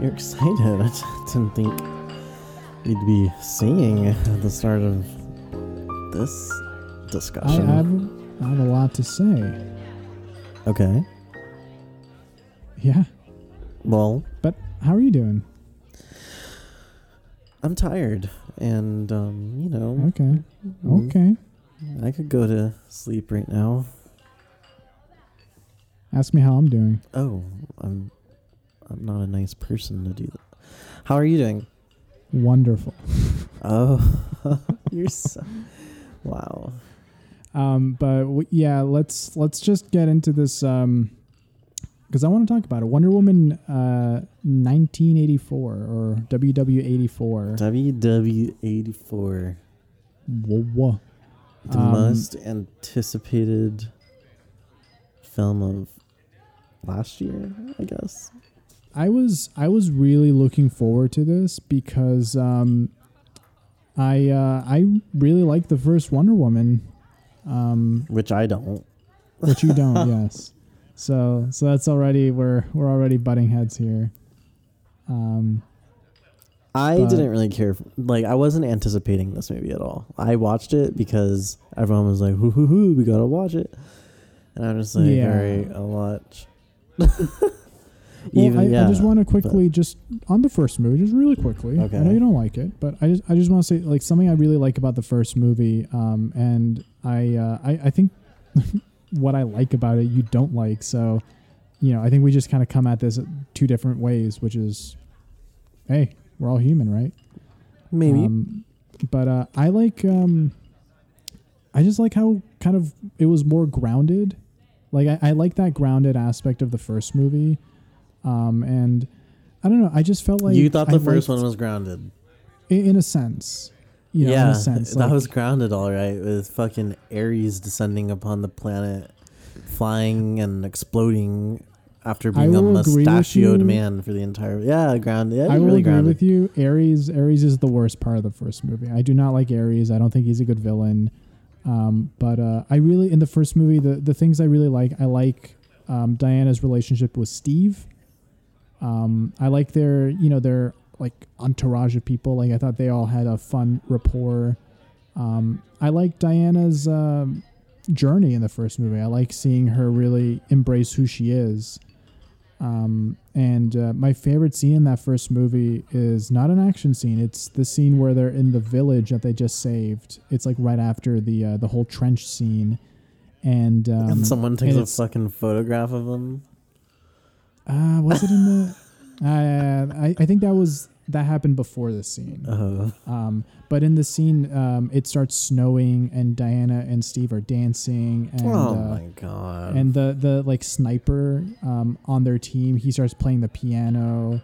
You're excited. I didn't think you'd be singing at the start of this I discussion. have, I have a lot to say. okay. Yeah, Well, but how are you doing? I'm tired, and um, you know, Okay, mm, okay. I could go to sleep right now. Ask me how I'm doing. Oh, I'm I'm not a nice person to do that. How are you doing? Wonderful. Oh, you're so wow. Um, but w- yeah, let's let's just get into this um, because I want to talk about it. Wonder Woman, uh, 1984 or WW84. WW84, Whoa, whoa. the Um, most anticipated film of last year, I guess. I was I was really looking forward to this because um, I uh, I really like the first Wonder Woman, um, Which I don't. which you don't. yes, so so that's already we're we're already butting heads here. Um, I But- didn't really care. like, I wasn't anticipating this movie at all. I watched it because everyone was like, "Hoo hoo hoo, we gotta watch it," and I'm just like, Yeah. "All right, I'll watch." well, I, I just want to quickly just on the first movie, just really quickly. I know you don't like it, but I just I just want to say like something I really like about the first movie, um, and I uh, I, I think what I like about it you don't like. So, you know, I think we just kind of come at this two different ways, which is, hey, we're all human, right? maybe. Um, but uh, I like um, I just like how kind of it was more grounded. Like I, I like that grounded aspect of the first movie, um, and I don't know. I just felt like you thought the I first liked- one was grounded. in, in a sense, you know, yeah, in a sense, that like, was grounded, all right. With fucking Ares descending upon the planet, flying and exploding after being a will agree with mustachioed man for the entire. Yeah, grounded. Yeah, I will really agree grounded. with you. Ares, Ares is the worst part of the first movie. I do not like Ares. I don't think he's a good villain. Um, but uh, I really, in the first movie, the the things I really like, I like um, Diana's relationship with Steve. Um, I like their, you know, their like entourage of people. Like I thought they all had a fun rapport. Um, I like Diana's um, journey in the first movie. I like seeing her really embrace who she is. Um, and uh, my favorite scene in that first movie is not an action scene. It's the scene where they're in the village that they just saved. It's like right after the uh, the whole trench scene, and um, and someone takes and a fucking photograph of him. Uh, was it in the? Uh, I I think that was that happened before the scene. Oh, Um, but in the scene, um, it starts snowing, and Diana and Steve are dancing, and oh uh, my god! and the the like sniper um, on their team, he starts playing the piano,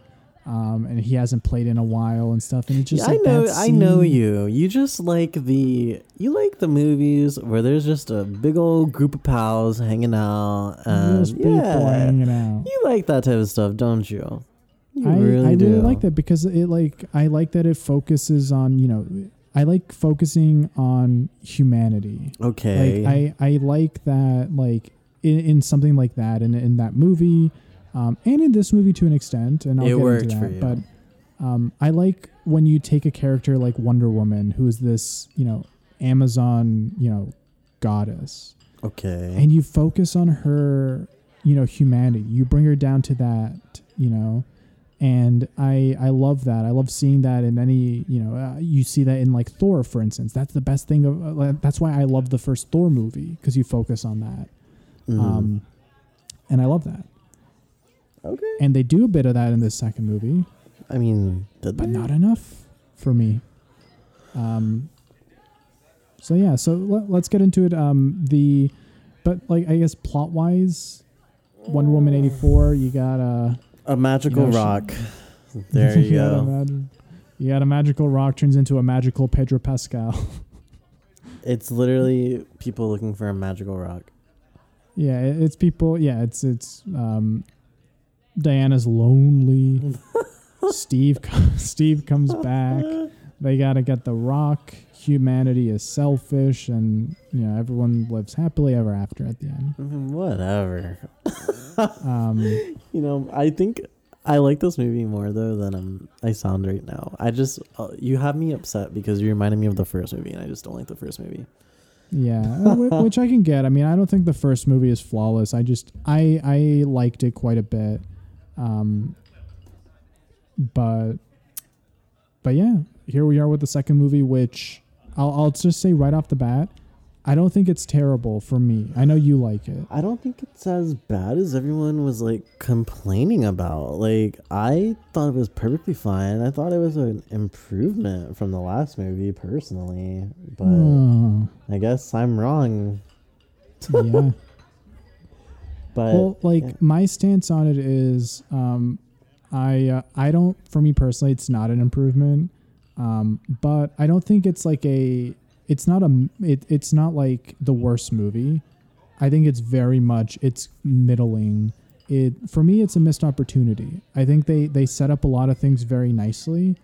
um, and he hasn't played in a while and stuff. And it just Yeah, I know, I know you. You just like the you like the movies where there's just a big old group of pals hanging out. And yeah, hanging out. you like that type of stuff, don't you? You I really I do. really like that because it like I like that it focuses on you know I like focusing on humanity. Okay. Like I I like that like in, in something like that in in that movie, um, and in this movie to an extent. And I'll It get worked into that. But um, I like when you take a character like Wonder Woman, who is this you know Amazon you know goddess, okay. and you focus on her you know humanity. You bring her down to that you know. And I, I love that. I love seeing that in any, you know, uh, you see that in like Thor, for instance. That's the best thing. Of, uh, that's why I love the first Thor movie because you focus on that. Mhm. Um, and I love that. Okay. And they do a bit of that in this second movie, I mean, did but they? not enough for me. Um, so yeah, so let, let's get into it. Um, the, but like I guess plot wise, Wonder Woman eighty four. You got a a magical You know, she- rock. There you a go. mag- you got a magical rock turns into a magical Pedro Pascal. It's literally people looking for a magical rock. yeah, it's people. Yeah, it's it's um, Diana's lonely. Steve Steve comes back. They got to get the rock. Humanity is selfish, and you know everyone lives happily ever after at the end. Mhm, Whatever. Um, You know, I think I like this movie more though than I'm, I sound right now. I just uh, you have me upset because you reminded me of the first movie, and I just don't like the first movie. Yeah, uh, which I can get. I mean, I don't think the first movie is flawless. I just I I liked it quite a bit, um, but but yeah, here we are with the second movie, which I'll I'll just say right off the bat, I don't think it's terrible for me. I know you like it. I don't think it's as bad as everyone was like complaining about. Like I thought it was perfectly fine. I thought it was an improvement from the last movie personally, but Oh, I guess I'm wrong. yeah. But well, like yeah. my stance on it is, um, I uh, I don't. For me personally, it's not an improvement, um, but I don't think it's like a. It's not a. It, it's not like the worst movie. I think it's very much. It's middling. It for me, it's a missed opportunity. I think they they set up a lot of things very nicely,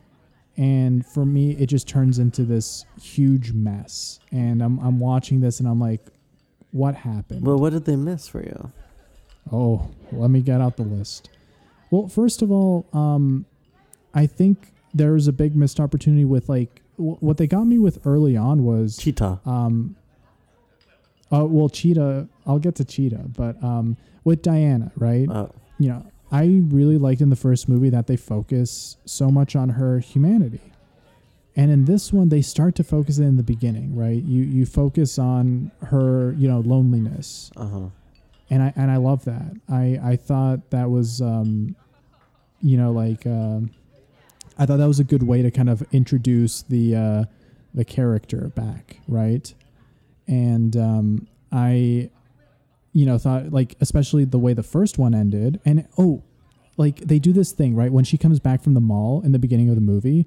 and for me, it just turns into this huge mess. And I'm I'm watching this, and I'm like, what happened? well, what did they miss for you? Oh, let me get out the list. Well, first of all, um, I think there was a big missed opportunity with like w- what they got me with early on was Cheetah. um, uh, well, Cheetah. I'll get to Cheetah, but um, with Diana, right? Oh, you know, I really liked in the first movie that they focus so much on her humanity. And in this one, they start to focus it in the beginning, right? You you focus on her, you know, loneliness, uh huh. And I and I love that. I I thought that was um, you know like um, I thought that was a good way to kind of introduce the uh, the character back, right? And um, I you know thought like especially the way the first one ended, and oh, like they do this thing right when she comes back from the mall in the beginning of the movie,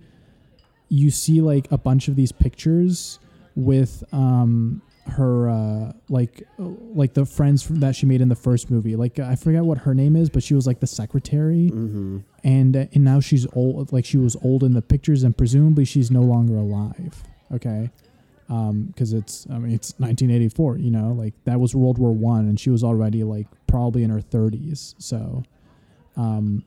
you see like a bunch of these pictures with um her uh like like the friends from, that she made in the first movie. Like i forget what her name is but she was like the secretary. Mm-hmm. and uh, and now she's old like she was old in the pictures and presumably she's no longer alive. Okay? Um because it's i mean it's 1984 you know? Like that was world war one and she was already like probably in her 30s so um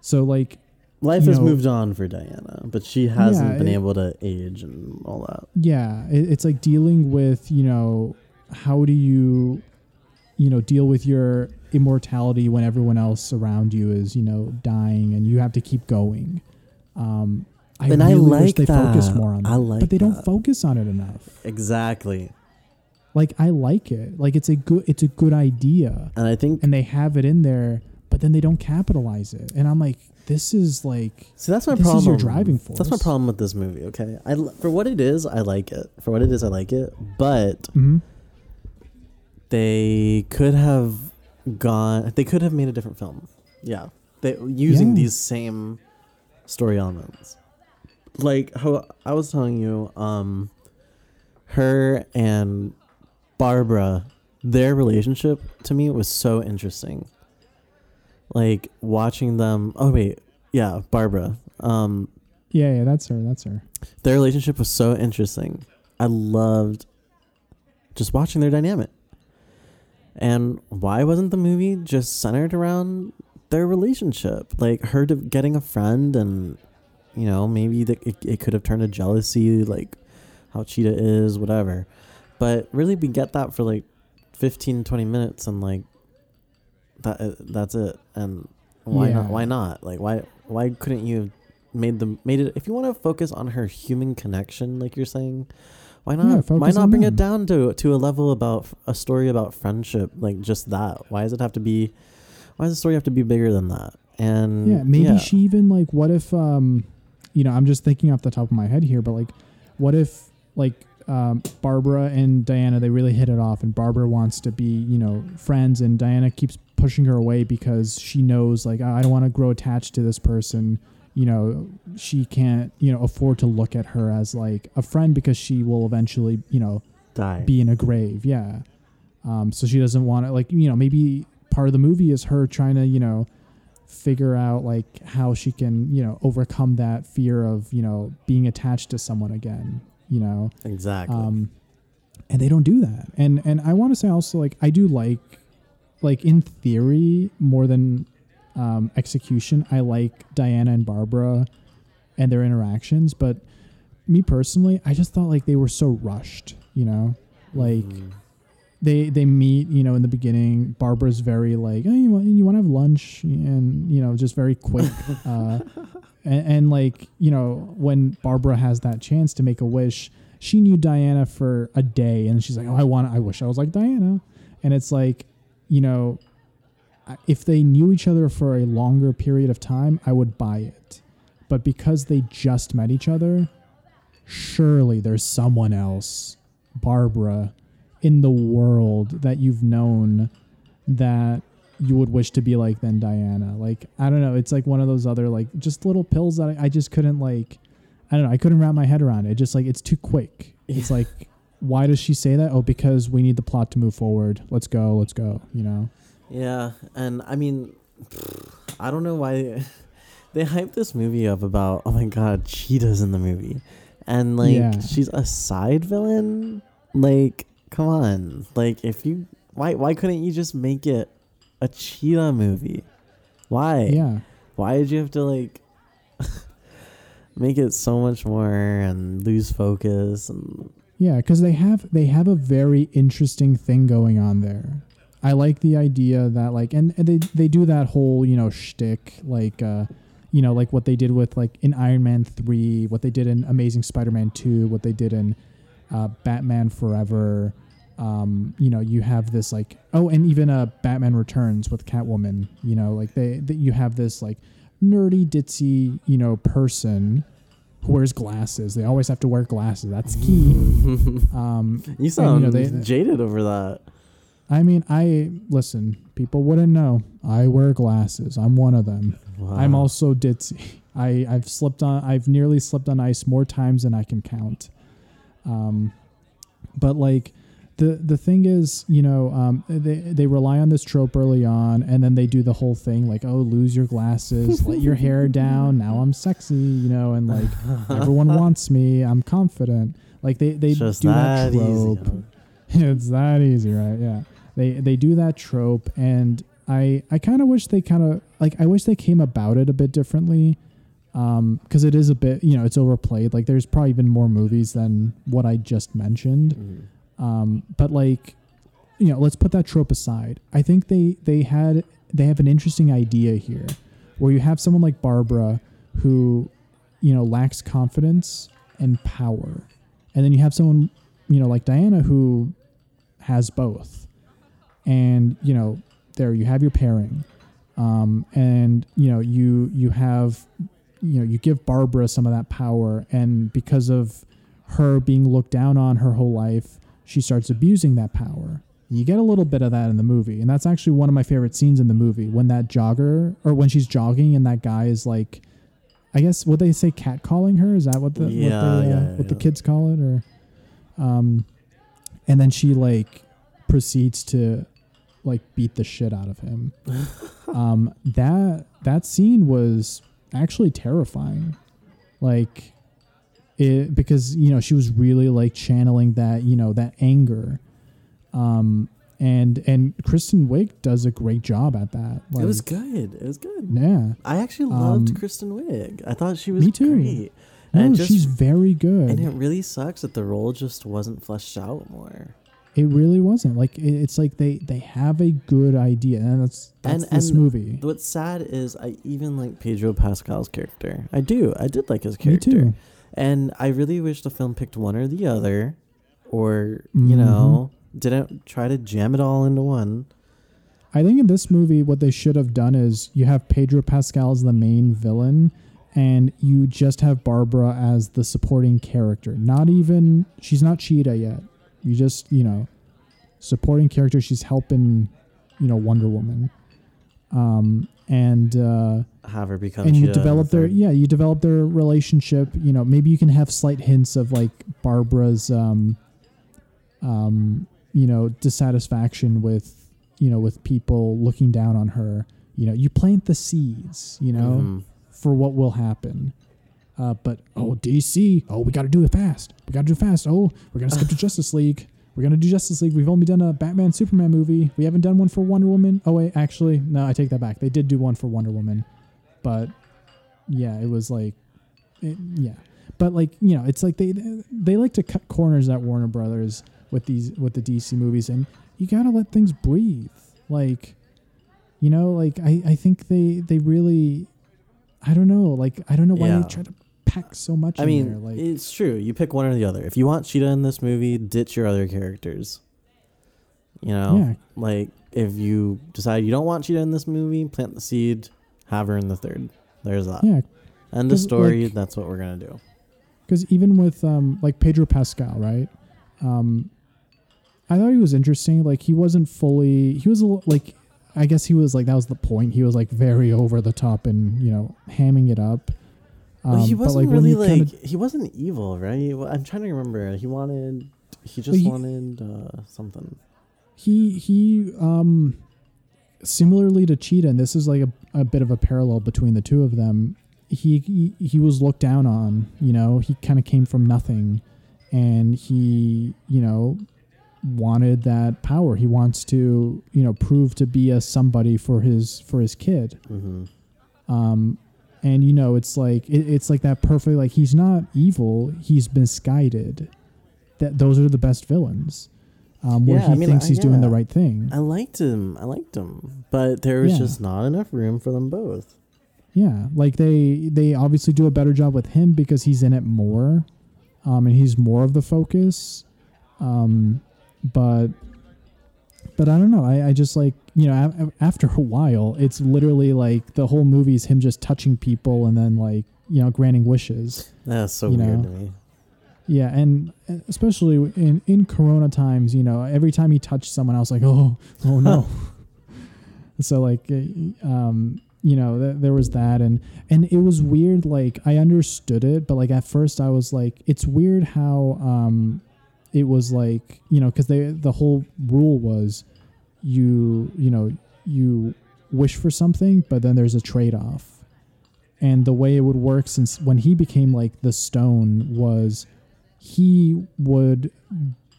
so like Life has know- moved on for Diana, but she hasn't Yeah, been it- able to age and all that. yeah it, it's like dealing with you know how do you you know deal with your immortality when everyone else around you is you know dying and you have to keep going um I And I really wish like they focus that. more on that, I like but they don't focus on it enough. Exactly. Like I like it, like it's a good, it's a good idea, And I think and they have it in there, but then they don't capitalize it, and I'm like, this is like, See, that's my This is problem. your driving force. That's my problem with this movie. Okay, I for what it is, I like it. For what it is, I like it. But mhm. they could have gone. They could have made a different film. Yeah, they using Yeah. these same story elements. Like how I was telling you, um, her and Barbara, their relationship to me was so interesting. Like watching them. Oh wait, yeah, Barbara. Um, yeah, yeah, that's her, that's her. their relationship was so interesting. I loved just watching their dynamic. And why wasn't the movie just centered around their relationship? Like her getting a friend, and you know maybe the, it, it could have turned to jealousy, like how Cheetah is, whatever. But really, we get that for like 15, 20 minutes, and like that uh, that's it. And why not? Why not? Like why why couldn't you have made them made it? If you want to focus on her human connection, like you're saying, why Yeah, not? why not bring them. it down to to a level about a story about friendship, like just that? Why does it have to be? Why does the story have to be bigger than that? And Yeah, maybe she even like what if um you know, I'm just thinking off the top of my head here, but like what if like um, Barbara and Diana they really hit it off and Barbara wants to be, you know, friends and Diana keeps pushing her away because she knows like I don't want to grow attached to this person. You know, she can't, you know, afford to look at her as like a friend because she will eventually, you know, die. be in a grave. Yeah. Um, so she doesn't want to like you know maybe part of the movie is her trying to you know figure out like how she can you know overcome that fear of you know being attached to someone again. You know, exactly. um, and they don't do that. And and I want to say also like I do like like in theory more than um, execution. I like Diana and Barbara and their interactions, but me personally, I just thought like they were so rushed. You know, like Mhm. they they meet. You know, in the beginning, Barbara's very like, oh, you want you want to have lunch, and you know, just very quick. uh, and, and like you know, when Barbara has that chance to make a wish, she knew Diana for a day, and she's like, oh, I want, I wish I was like Diana, and it's like, you know, if they knew each other for a longer period of time, I would buy it. But because they just met each other, surely there's someone else, Barbara, in the world that you've known that you would wish to be like than Diana. Like, I don't know. It's like one of those other, like, just little pills that I, I just couldn't, like, I don't know. I couldn't wrap my head around it. Just like, it's too quick. It's like, why does she say that? Oh, because we need the plot to move forward. Let's go. Let's go. You know? Yeah, and I mean, I don't know why they hype this movie up about oh my god, cheetahs in the movie, and like Yeah. she's a side villain. Like, come on, like if you why why couldn't you just make it a cheetah movie? Why? Yeah. Why did you have to like make it so much more and lose focus and Yeah, because they have they have a very interesting thing going on there. I like the idea that like, and, and they they do that whole you know shtick like, uh, you know, like what they did with like in Iron Man three, what they did in Amazing Spider Man two, what they did in uh, Batman Forever. Um, you know, you have this like oh, and even uh, Batman Returns with Catwoman. You know, like they, they you have this like nerdy ditzy you know person who wears glasses. They always have to wear glasses. That's key. Um, you sound know, they- jaded over that. I mean, I listen. People wouldn't know. I wear glasses. I'm one of them. I'm also ditzy. I I've slipped on. I've nearly slipped on ice more times than I can count. Um, but like the the thing is, you know, um, they they rely on this trope early on, and then they do the whole thing like, oh, lose your glasses, let your hair down. Now I'm sexy, you know, and like everyone wants me. I'm confident. Like they they Just do that, that easy, trope. huh? it's that easy, right? Yeah. They they do that trope and I I kind of wish they kind of like I wish they came about it a bit differently. Um cuz it is a bit, you know, it's overplayed. Like there's probably even more movies than what I just mentioned. Um but like you know, let's put that trope aside. I think they they had they have an interesting idea here where you have someone like Barbara who you know lacks confidence and power. And then you have someone, you know, like Diana who has both. And, you know, there you have your pairing. Um, and, you know, you you have you know, you give Barbara some of that power and because of her being looked down on her whole life, she starts abusing that power. You get a little bit of that in the movie, and that's actually one of my favorite scenes in the movie when that jogger or when she's jogging and that guy is like I guess what they say catcalling her is that what the Yeah, what, the, yeah, uh, yeah, what the kids call it or um and then she like proceeds to like beat the shit out of him. um that that scene was actually terrifying. Like it because you know she was really like channeling that, you know, that anger. Um and and Kristen Wiig does a great job at that. Like, it was good. It was good. yeah. I actually loved Um, Kristen Wiig. I thought she was me too. great. No, and just, she's very good. and it really sucks that the role just wasn't fleshed out more. It really wasn't. Like it, it's like they they have a good idea, and that's that's And- this and movie. What's sad is I even like Pedro Pascal's character. I do. I did like his character. Me too. And I really wish the film picked one or the other, or Mm-hmm. you know, didn't try to jam it all into one. I think in this movie, what they should have done is you have Pedro Pascal as the main villain, and you just have Barbara as the supporting character. Not even she's not Cheetah yet. You just you know, supporting character. She's helping, you know, Wonder Woman. Um and uh, Have her become. and you Cheetah in the develop their yeah you develop their relationship you know maybe you can have slight hints of like barbara's um um you know dissatisfaction with you know with people looking down on her you know you plant the seeds you know Mhm. for what will happen uh, but oh dc oh we got to do it fast we got to do it fast oh we're gonna skip to justice league we're gonna do Justice League. We've only done a Batman Superman movie. We haven't done one for Wonder Woman. Oh wait, actually, no, I take that back. They did do one for Wonder Woman, but yeah, it was like, it, yeah, but like you know, it's like they they like to cut corners at Warner Brothers with these with the DC movies, and you gotta let things breathe. Like, you know, like I I think they they really, I don't know, like I don't know why Yeah. they try to pack so much. I in mean, there. like it's true. You pick one or the other. If you want Cheetah in this movie, ditch your other characters. You know, yeah, like if you decide you don't want Cheetah in this movie, plant the seed, have her in the third. There's that. yeah, End of story. like- that's what we're gonna do. because even with um like Pedro Pascal, right? Um, I thought he was interesting. Like he wasn't fully. He was a, li- like, I guess he was like that was the point. He was like very over the top and you know hamming it up. well, he Um, but, wasn't when really you like kinda- he wasn't evil, right? I'm trying to remember. He wanted. He just he- wanted uh, something. he he um similarly to Cheetah, and this is like a, a bit of a parallel between the two of them. He he, he was looked down on, you know. He kind of came from nothing, and he you know wanted that power. He wants to you know prove to be a somebody for his for his kid. hmm Um, and you know it's like it, it's like that perfect like he's not evil. He's misguided. That those are the best villains. Um, where Yeah, he I mean, thinks he's doing the right thing. I liked him. I liked him, but there was Yeah. just not enough room for them both. Yeah, like they they obviously do a better job with him because he's in it more, um, and he's more of the focus. Um, but but I don't know. I, I just like you know a- after a while, it's literally like the whole movie is him just touching people and then like you know granting wishes. That's so You weird know. to me. Yeah, and uh, especially in in Corona times, you know, every time he touched someone, I was like, oh, oh no. so like, uh, um, you know, th- there was that, and and it was weird. Like I understood it, but like at first I was like, it's weird how um, it was like you know, because they the whole rule was, you you know you wish for something, but then there's a trade off. And the way it would work since when he became like the stone was he would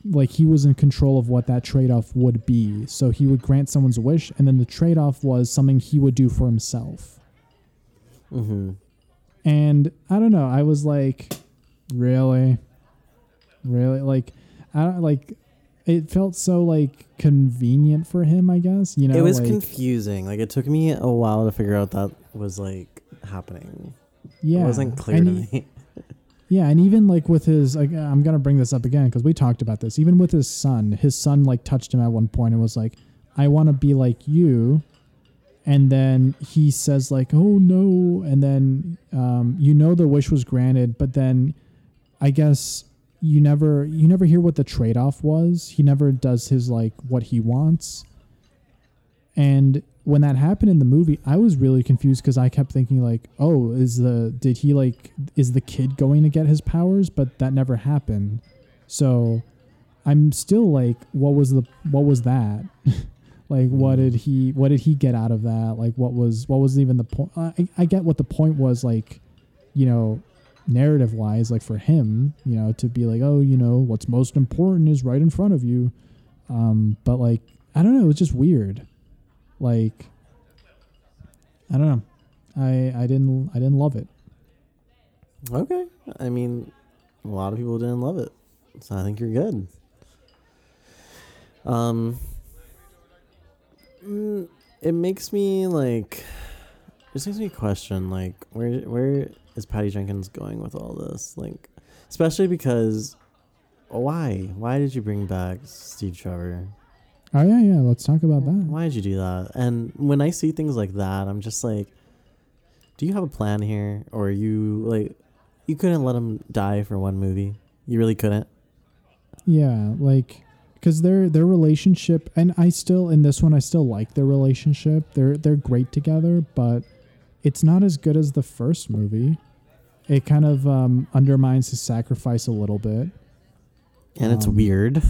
like he was in control of what that trade-off would be so he would grant someone's wish and then the trade-off was something he would do for himself hmm and i don't know i was like really really like i don't like it felt so like convenient for him i guess you know it was like, confusing. Like it took me a while to figure out that was like happening. yeah It wasn't clear and to he- me. Yeah, and even like with his, like, I'm gonna bring this up again because we talked about this. Even with his son, his son like touched him at one point and was like, "I want to be like you," and then he says like, "Oh no," and then um, you know the wish was granted, but then I guess you never you never hear what the trade off was. He never does his like what he wants, and when that happened in the movie, I was really confused because I kept thinking like, oh, is the did he like is the kid going to get his powers? But that never happened. So I'm still like, what was the what was that? like, what did he what did he get out of that? Like, what was what was even the point? I, I get what the point was, like, you know, narrative wise, like for him, you know, to be like, oh, you know, what's most important is right in front of you. Um, but like, I don't know, it was just weird like I don't know. I I didn't I didn't love it. Okay. I mean, a lot of people didn't love it. So I think you're good. Um mm, it makes me like it makes me question like where where is Patty Jenkins going with all this? Like especially because why? Why did you bring back Steve Trevor? Oh yeah, yeah. Let's talk about that. Why did you do that? And when I see things like that, I'm just like, do you have a plan here, or you like, you couldn't let him die for one movie? You really couldn't. Yeah, like because their their relationship, and I still in this one I still like their relationship. They're they're great together, but it's not as good as the first movie. It kind of um, undermines his sacrifice a little bit. And it's Um, weird.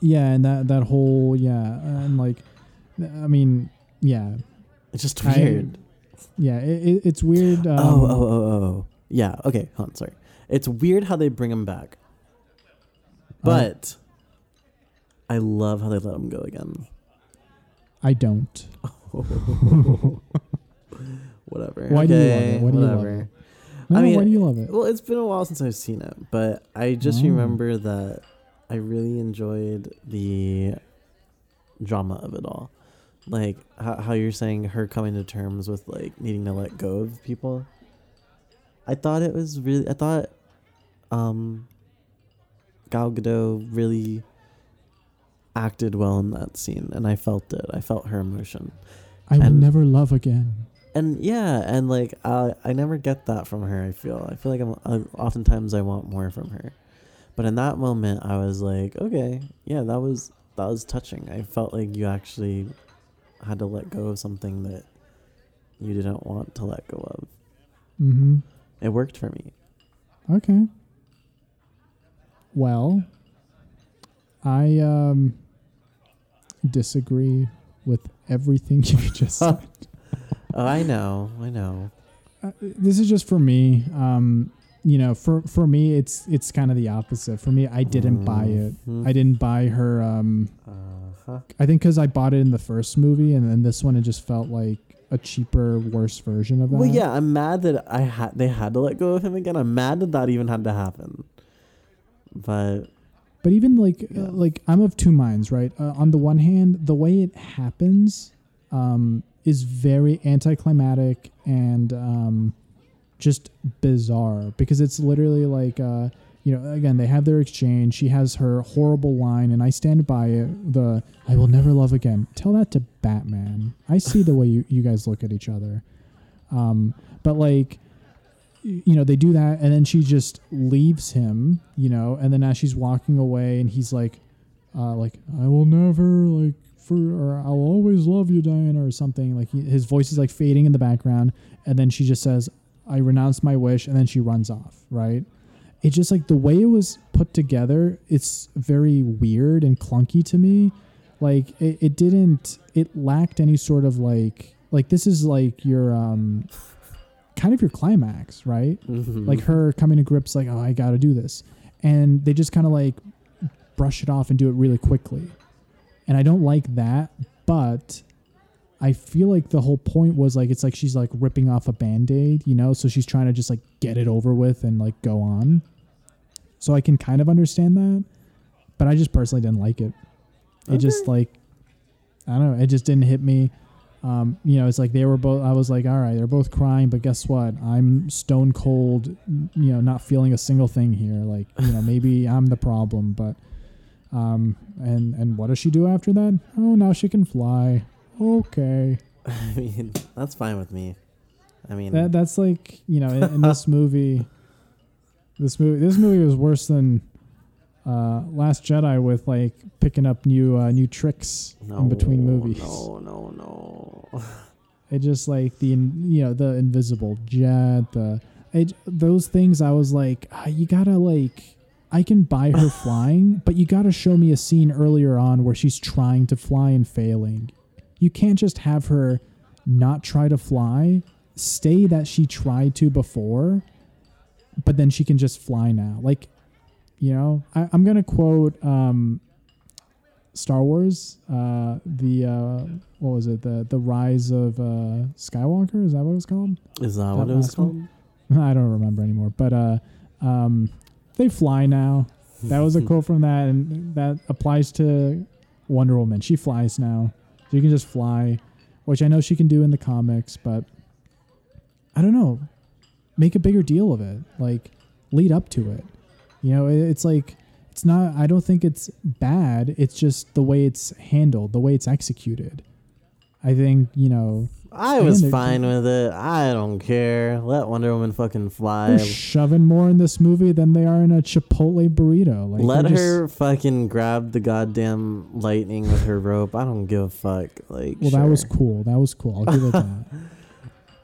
Yeah, and that that whole yeah, and like, I mean, yeah, It's just I- weird. yeah. It, it, it's weird. Um, oh, oh, oh, oh. Yeah. Okay. Hold on. Sorry. It's weird how they bring him back. Uh-huh. But I love how they let him go again. I don't. Whatever. Why do you love it? What do you love whatever. it? No, I mean, why do you love it? Well, it's been a while since I've seen it, but I just Oh. remember that I really enjoyed the drama of it all. Like how, how you're saying her coming to terms with like needing to let go of people. I thought it was really I thought um Gal Gadot really acted well in that scene and I felt it. I felt her emotion. I will never love again. And yeah, and like I I never get that from her. I feel I feel like I'm uh, oftentimes I want more from her, but in that moment I was like, okay, yeah, that was that was touching. I felt like you actually had to let go of something that you didn't want to let go of. Mm-hmm. It worked for me. Okay. Well, I um disagree with everything you just said. Oh, I know, I know. Uh, this is just for me. Um, you know, for for me, it's it's kind of the opposite. For me, I didn't buy it. Mhm. I didn't buy her. Um, Uh-huh. I think because I bought it in the first movie, and then this one, it just felt like a cheaper, worse version of that. Well, yeah, I'm mad that I had they had to let go of him again. I'm mad that that even had to happen. But But even like Yeah. uh, like I'm of two minds, right? Uh, on the one hand, the way it happens um, is very anticlimactic and um, just bizarre because it's literally like uh, you know again they have their exchange. She has her horrible line, and I stand by it. The I will never love again. Tell that to Batman. I see the way you, you guys look at each other. Um, but like you know they do that and then she just leaves him you know and then as she's walking away and he's like uh like i will never like for or i'll always love you diana or something like he, his voice is like fading in the background and then she just says i renounce my wish and then she runs off right? It's just like the way it was put together it's very weird and clunky to me. Like it, it didn't it lacked any sort of like like this is like your um kind of your climax right? Mhm. like her coming to grips like oh i gotta do this. And they just kind of like brush it off and do it really quickly. And i don't like that but i feel like the whole point was like it's like she's like ripping off a band-aid you know so she's trying to just like get it over with and like go on so i can kind of understand that but i just personally didn't like it it just like i don't know it just didn't hit me um, you know, it's like they were both. I was like, all right, they're both crying, but guess what? I'm stone cold. You know, not feeling a single thing here. Like, you know, maybe I'm the problem, but um, and and what does she do after that? Oh, now she can fly. Okay, I mean, that's fine with me. I mean, that that's like you know, in, in this movie, this movie, this movie was worse than uh, Last Jedi with like picking up new uh, new tricks in between movies. No, no, no. It just like the you know the invisible jet, the it, those things. I was like, ah, you gotta like, I can buy her flying, but you gotta show me a scene earlier on where she's trying to fly and failing. You can't just have her not try to fly, stay that she tried to before, but then she can just fly now. Like, you know, I, I'm gonna quote um, Star Wars, uh, the uh, what was it, the the Rise of uh, Skywalker? Is that what it was called? Is that That what it was called? I don't remember anymore. But uh, um, they fly now. That was a quote from that, and that applies to Wonder Woman. She flies now. So you can just fly, which I know she can do in the comics, but I don't know. Make a bigger deal of it. Like lead up to it. You know, it's like it's not. I don't think it's bad. It's just the way it's handled, the way it's executed. I think you know I was fine with it. I don't care. Let Wonder Woman fucking fly. they're shoving more in this movie than they are in a Chipotle burrito. Like Let just- her fucking grab the goddamn lightning with her rope. I don't give a fuck. Like, Well, that was cool. That was cool. I'll give it that.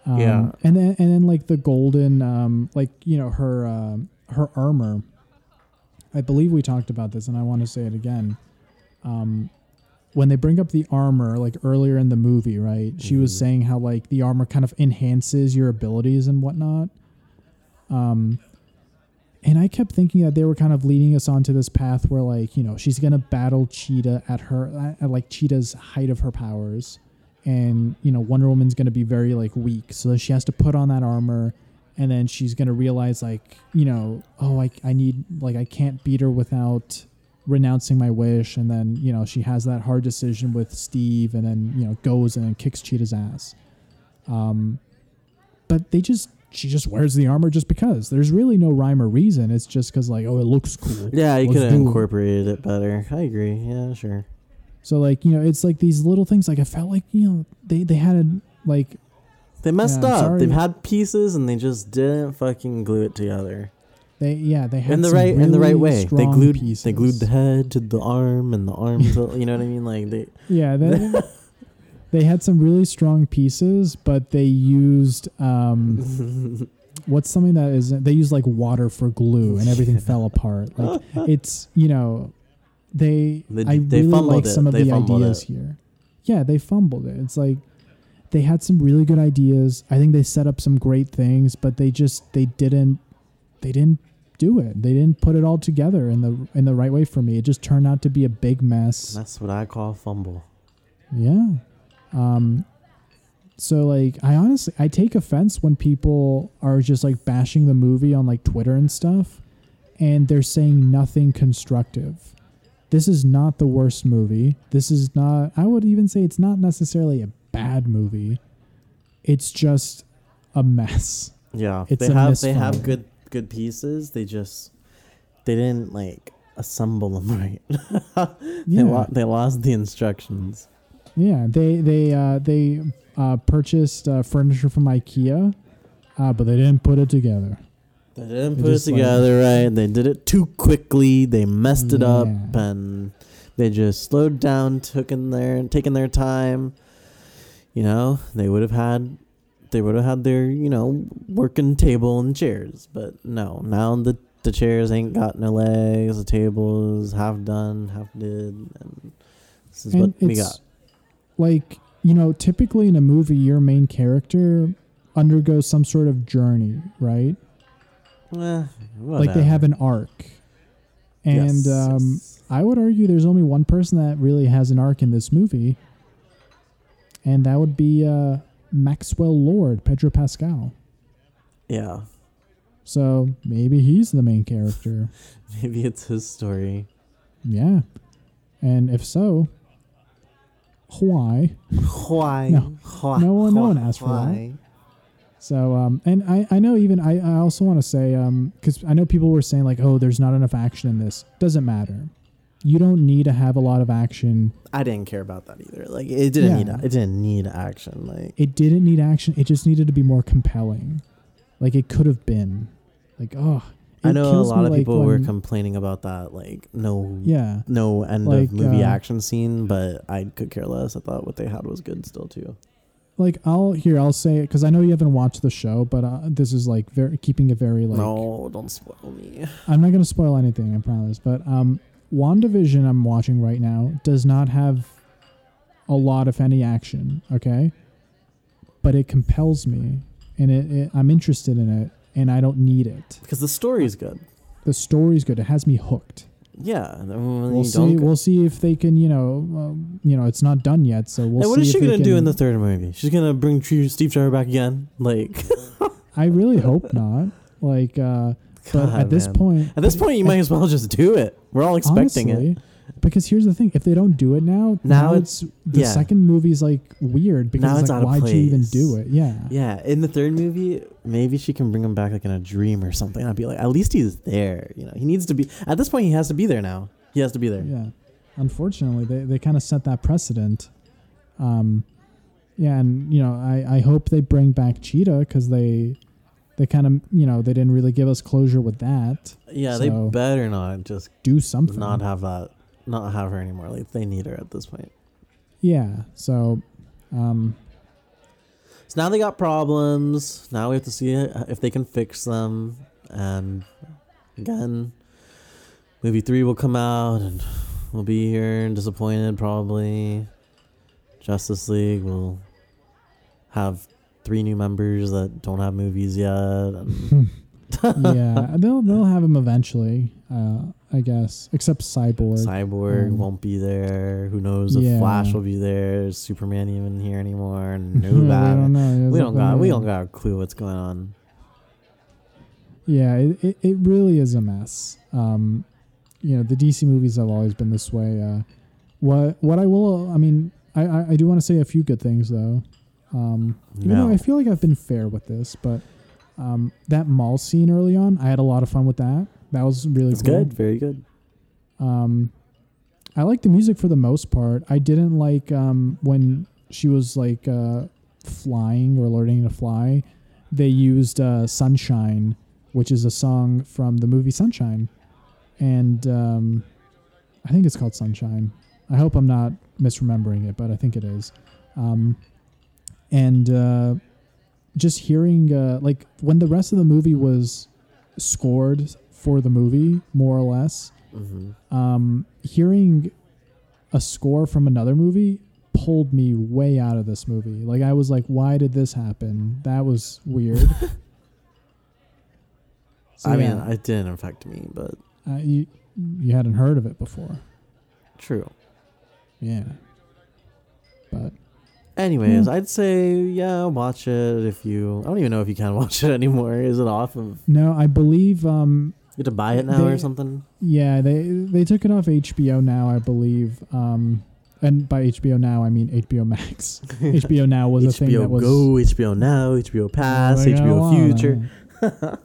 Um, Yeah. and then and then like the golden, um, like you know her um, her armor. I believe we talked about this, and I want to say it again. Um, when they bring up the armor, like earlier in the movie, right? She was Mhm. saying how like the armor kind of enhances your abilities and whatnot. Um, and I kept thinking that they were kind of leading us onto this path where like, you know, she's going to battle Cheetah at her at like Cheetah's height of her powers and, you know, Wonder Woman's going to be very like weak. So she has to put on that armor and then she's going to realize like, you know, oh, I I need like I can't beat her without renouncing my wish and then, you know, she has that hard decision with Steve and then, you know, goes and kicks Cheetah's ass. Um but they just she just wears the armor just because. There's really no rhyme or reason. It's just because like, oh, it looks cool. Yeah, you could have incorporated it better. I agree. Yeah, sure. So like, you know, it's like these little things. Like I felt like you know they they had a, like They messed Yeah, up. sorry. They've had pieces and they just didn't fucking glue it together they yeah they had in the some right in the right really way. They glued pieces. they glued the head to the arm and the arm to you know what I mean. Like they yeah they, they had some really strong pieces, but they used um what's something that is they used like water for glue and everything fell apart. Like it's you know they, They- I they really fumbled like it. some of They the ideas it. here. Yeah, they fumbled it. It's like they had some really good ideas. I think they set up some great things, but they just they didn't they didn't do it. They didn't put it all together in the in the right way for me. It just turned out to be a big mess. that's what I call fumble. Yeah. Um so like I honestly I take offense when people are just like bashing the movie on like Twitter and stuff and they're saying nothing constructive. This is not the worst movie. This is not I would even say it's not necessarily a bad movie. It's just a mess. Yeah, It's they have they have good good pieces. They just they didn't like assemble them right. they, Yeah. lo- they lost the instructions. Yeah, they they uh, they uh, purchased uh, furniture from IKEA, uh, but they didn't put it together. They didn't They put it just, like- together right. They did it too quickly. They messed it up, and they just slowed down, took in their taken their time. You know, they would have had, they would have had their you know working table and chairs, but no. Now the the chairs ain't got no legs. The table is half done, half did, and this is And what we got. like you know typically in a movie your main character undergoes some sort of journey right Eh, like they have an arc and Yes, um, yes. i would argue there's only one person that really has an arc in this movie and that would be uh, maxwell lord pedro pascal yeah, so maybe he's the main character maybe it's his story. yeah and if so why Why? No. Why? No one- no one asked for that. So, um, and I, I know even I, I also want to say, um, because I know people were saying like, oh, there's not enough action in this. Doesn't matter. You don't need to have a lot of action. I didn't care about that either. Like it didn't Yeah. need it didn't need action. Like It didn't need action. It just needed to be more compelling. Like it could have been. Like oh, I know a lot of like, people were complaining about that. Like no yeah, no end Like, of movie uh, action scene, but I could care less. I thought what they had was good still too. like I'll here I'll say it because I know you haven't watched the show, but uh, this is like very keeping it very like no, don't spoil me. I'm not going to spoil anything, I promise. But um, WandaVision, I'm watching right now, does not have a lot, of any, action. Okay, but it compels me, and it, it I'm interested in it, and I don't need it. Because the story is good. The story's good; it has me hooked. Yeah, We'll see. We'll see if they can. You know, um, you know, it's not done yet, so we'll and see. what is she gonna do in the third movie? She's gonna bring Steve Trevor back again? Like, I really hope not. Like, uh, but God, at this man. point, at this point, you might as well just do it. We're all expecting it. Because here's the thing: if they don't do it now, Now now, it's- it's, the yeah. second movie's like weird because Now it's like, why'd you even do it? Yeah, Yeah, in the third movie, maybe she can bring him back like in a dream or something. I'd be like, at least he's there. You know, he needs to be. At this point, he has to be there now. He has to be there. yeah. Unfortunately, they they kind of set that precedent. Um, yeah, and you know, I I hope they bring back Cheetah because they they kind of you know they didn't really give us closure with that. Yeah, they better not just Do something. not have that, not have her anymore. Like they need her at this point. yeah. So, um, So now they got problems. Now we have to see if they can fix them. And again, movie three will come out, and we'll be here and disappointed probably. Justice League will have three new members that don't have movies yet. Yeah, they'll they'll have him eventually. Uh, I guess, except Cyborg. Cyborg Um, won't be there. Who knows if yeah. Flash will be there? Is Superman even here anymore? No we bad. don't know. We don't got we don't got a clue what's going on. Yeah, it, it, it really is a mess. Um, you know, the DC movies have always been this way. Uh, what what I will, I mean, I I, I do want to say a few good things though. Um, even though No. I feel like I've been fair with this, but um, that mall scene early on, I had a lot of fun with that. That was really cool. good, very good. Um, I like the music for the most part. I didn't like um, when she was like uh, flying or learning to fly. They used uh, "Sunshine," which is a song from the movie Sunshine, and um, I think it's called "Sunshine." I hope I'm not misremembering it, but I think it is. Um, and uh, just hearing uh, like when the rest of the movie was scored for the movie, more or less hmm um, hearing a score from another movie pulled me way out of this movie. Like I was like, why did this happen? That was weird. So, I yeah, mean, it didn't affect me, but uh, you you hadn't heard of it before, true. yeah. But Anyways, Yeah. I'd say yeah, watch it if you. I don't even know if you can watch it anymore. Is it off of? no, I believe um, You have to buy it now or something. yeah they they took it off HBO now, I believe. Um, and by HBO now I mean HBO Max. HBO now was a thing HBO that was Go, HBO Now, HBO Pass, Like, HBO. Future.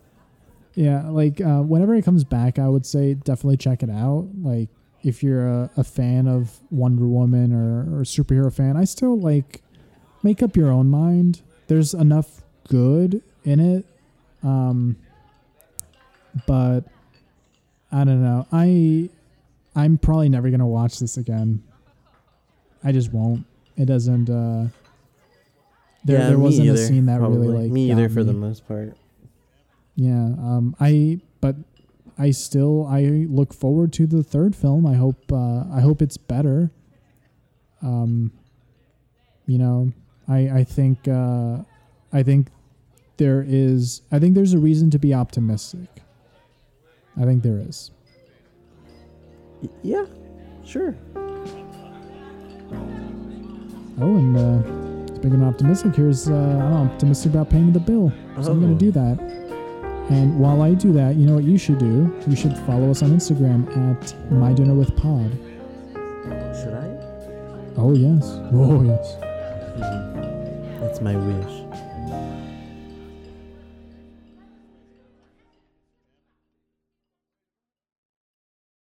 yeah, like uh, whenever it comes back, I would say definitely check it out. Like if you're a, a fan of Wonder Woman or, or a superhero fan, I still like make up your own mind. There's enough good in it, um, but I don't know. I I'm probably never gonna watch this again. I just won't. It doesn't. Uh, there, yeah, there me wasn't a either, scene that probably. really like me either for the most part. Yeah, um, I but I still I look forward to the third film. I hope uh, I hope it's better. Um, you know, I I think uh, I think there is I think there's a reason to be optimistic. I think there is. Yeah, sure. Oh, and uh, speaking of optimistic, here's uh, I'm optimistic about paying the bill, so I'm going Oh. to do that. And while I do that, you know what you should do? You should follow us on Instagram at My Dinner with Pod. Should I? Oh yes. Oh yes. That's my wish.